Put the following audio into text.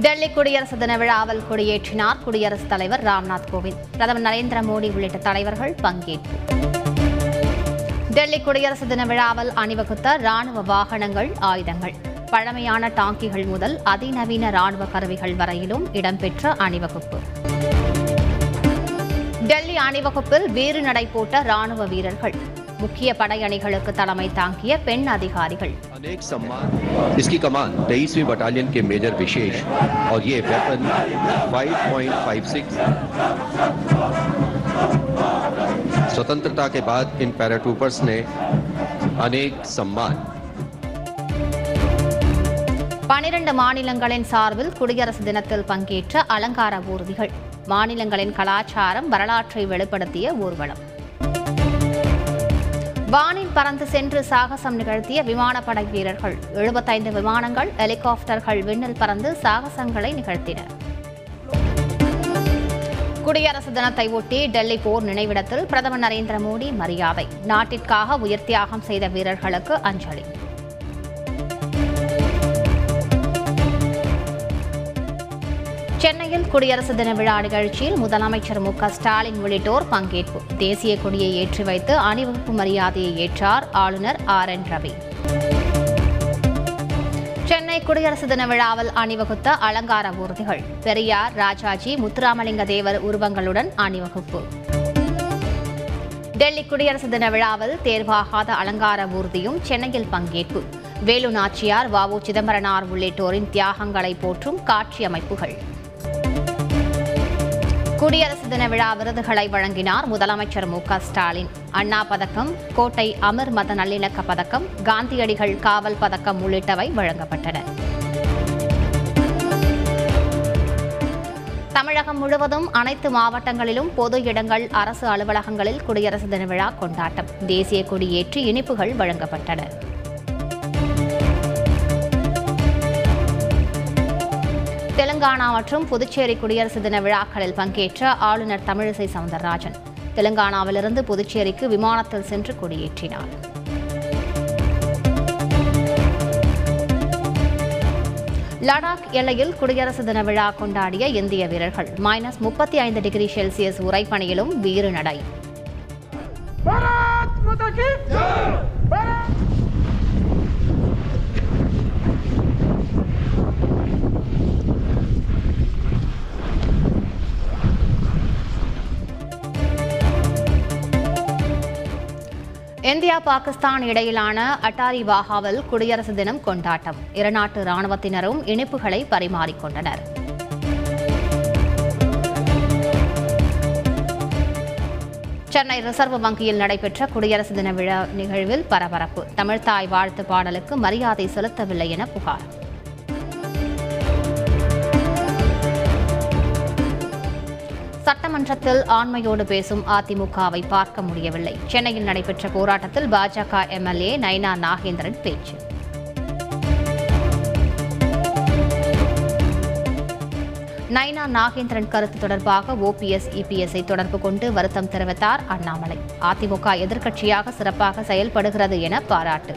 டெல்லி குடியரசு தின விழாவில் கொடியேற்றினார் குடியரசுத் தலைவர் ராம்நாத் கோவிந்த். பிரதமர் நரேந்திர மோடி உள்ளிட்ட தலைவர்கள் பங்கேற்பு. டெல்லி குடியரசு தின விழாவில் அணிவகுத்த ராணுவ வாகனங்கள் ஆயுதங்கள். பழமையான டாங்கிகள் முதல் அதிநவீன ராணுவ கருவிகள் வரையிலும் இடம்பெற்ற அணிவகுப்பு. டெல்லி அணிவகுப்பில் வீறு நடை போட்ட ராணுவ வீரர்கள். முக்கிய படையணிகளுக்கு தலைமை தாங்கிய பெண் அதிகாரிகள் अनेक सम्मान इसकी कमान तेईसवीं बटालियन के मेजर विशेष और ये वेपन 5.56 स्वतंत्रता के बाद इन पैराट्रूपर्स ने अनेक सम्मान பனிரண்டு மாநிலங்களின் சார்பில் குடியரசு தினத்தில் பங்கேற்ற அலங்கார ஊர்திகள் மாநிலங்களின் கலாச்சாரம் வரலாற்றை வெளிப்படுத்திய ஊர்வலம் வானில் பறந்து சென்று சாகசம் நிகழ்த்திய விமானப்படை வீரர்கள். எழுபத்தைந்து விமானங்கள் ஹெலிகாப்டர்கள் விண்ணில் பறந்து சாகசங்களை நிகழ்த்தின. குடியரசு தினத்தை ஒட்டி டெல்லி போர் நினைவிடத்தில் பிரதமர் நரேந்திர மோடி மரியாதை. நாட்டிற்காக உயிர்த்தியாகம் செய்த வீரர்களுக்கு அஞ்சலி. சென்னையில் குடியரசு தின விழா நிகழ்ச்சியில் முதலமைச்சர் மு ஸ்டாலின் உள்ளிட்டோர் பங்கேற்பு. தேசிய கொடியை ஏற்றி வைத்து அணிவகுப்பு மரியாதையை ஏற்றார் ஆளுநர் ஆர் என் ரவி. சென்னை குடியரசு தின விழாவில் அணிவகுத்த அலங்கார ஊர்திகள் பெரியார் ராஜாஜி முத்துராமலிங்க தேவர் உருவங்களுடன் அணிவகுப்பு. டெல்லி குடியரசு தின விழாவில் தேர்வாகாத அலங்கார ஊர்தியும் சென்னையில் பங்கேற்பு. வேலு நாச்சியார் வ உ சிதம்பரனார் உள்ளிட்டோரின் தியாகங்களை போற்றும் காட்சி அமைப்புகள். குடியரசு தின விழா விருதுகளை வழங்கினார் முதலமைச்சர் மு க ஸ்டாலின். அண்ணா பதக்கம் கோட்டை அமர் மத நல்லிணக்க பதக்கம் காந்தியடிகள் காவல் பதக்கம் உள்ளிட்டவை வழங்கப்பட்டன. தமிழகம் முழுவதும் அனைத்து மாவட்டங்களிலும் பொது இடங்கள் அரசு அலுவலகங்களில் குடியரசு தின விழா கொண்டாட்டம். தேசிய கொடியேற்றி இனிப்புகள் வழங்கப்பட்டன. தெலுங்கானா மற்றும் புதுச்சேரி குடியரசு தின விழாக்களில் பங்கேற்ற ஆளுநர் தமிழிசை சவுந்தரராஜன். தெலுங்கானாவிலிருந்து புதுச்சேரிக்கு விமானத்தில் சென்று கொடியேற்றினார். லடாக் எல்லையில் குடியரசு தின விழா கொண்டாடிய இந்திய வீரர்கள் மைனஸ் முப்பத்தி ஐந்து டிகிரி செல்சியஸ் உரைப்பணியிலும் வீறு நடை. இந்தியா பாகிஸ்தான் இடையிலான அட்டாரி வாகாவில் குடியரசு தினம் கொண்டாட்டம். இருநாட்டு ராணுவத்தினரும் இனிப்புகளை பரிமாறிக்கொண்டனர். சென்னை ரிசர்வ் வங்கியில் நடைபெற்ற குடியரசு தின விழா நிகழ்வில் பரபரப்பு. தமிழ்தாய் வாழ்த்து பாடலுக்கு மரியாதை செலுத்தவில்லை என புகார். சட்டமன்றத்தில் ஆண்மையோடு பேசும் அதிமுகவை பார்க்க முடியவில்லை. சென்னையில் நடைபெற்ற போராட்டத்தில் பாஜக எம்எல்ஏ நைனா நாகேந்திரன் பேச்சு. நைனா நாகேந்திரன் கருத்து தொடர்பாக ஓபிஎஸ் இபிஎஸ்ஐ தொடர்பு கொண்டு வருத்தம் தெரிவித்தார் அண்ணாமலை. அதிமுக எதிர்க்கட்சியாக சிறப்பாக செயல்படுகிறது என பாராட்டு.